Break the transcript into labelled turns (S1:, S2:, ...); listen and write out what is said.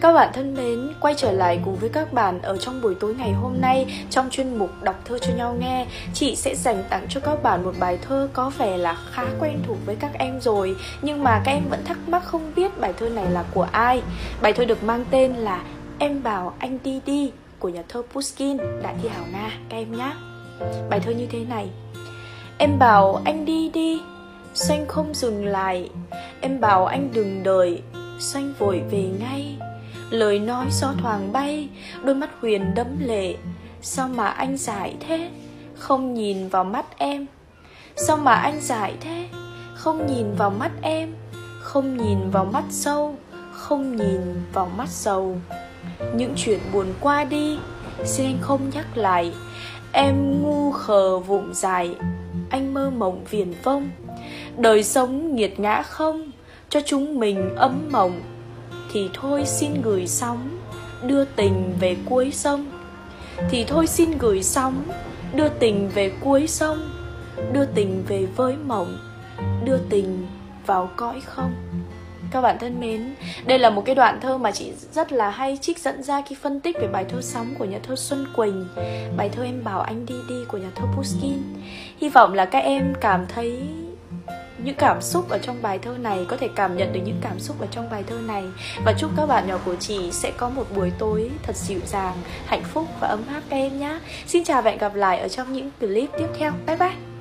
S1: Các bạn thân mến, quay trở lại cùng với các bạn ở trong buổi tối ngày hôm nay trong chuyên mục đọc thơ cho nhau nghe. Chị sẽ dành tặng cho các bạn một bài thơ có vẻ là khá quen thuộc với các em rồi, nhưng mà các em vẫn thắc mắc không biết bài thơ này là của ai. Bài thơ được mang tên là Em bảo anh đi đi của nhà thơ Pushkin, Đại Thi Hảo Nga các em nhé. Bài thơ như thế này. Em bảo anh đi đi, xanh không dừng lại. Em bảo anh đừng đợi, xanh vội về ngay lời nói gió thoảng bay, đôi mắt huyền đẫm lệ. Sao mà anh giải thế? Không nhìn vào mắt em. Sao mà anh giải thế? Không nhìn vào mắt em. Không nhìn vào mắt sâu. Không nhìn vào mắt sầu những chuyện buồn qua đi. Xin anh không nhắc lại. Em ngu khờ vụng dài anh mơ mộng viền vông. Đời sống nghiệt ngã không? Cho chúng mình ấm mộng thì thôi xin gửi sóng đưa tình về cuối sông. Thì thôi xin gửi sóng đưa tình về cuối sông. Đưa tình về với mộng đưa tình vào cõi không. Các bạn thân mến, đây là một cái đoạn thơ mà chị rất là hay trích dẫn ra khi phân tích về bài thơ sóng của nhà thơ Xuân Quỳnh Bài thơ Em bảo anh đi đi của nhà thơ Pushkin Hy vọng là các em cảm thấy những cảm xúc ở trong bài thơ này, có thể cảm nhận được những cảm xúc ở trong bài thơ này. Và chúc các bạn nhỏ của chị sẽ có một buổi tối thật dịu dàng, hạnh phúc và ấm áp các em nhé. Xin chào và hẹn gặp lại ở trong những clip tiếp theo. Bye bye!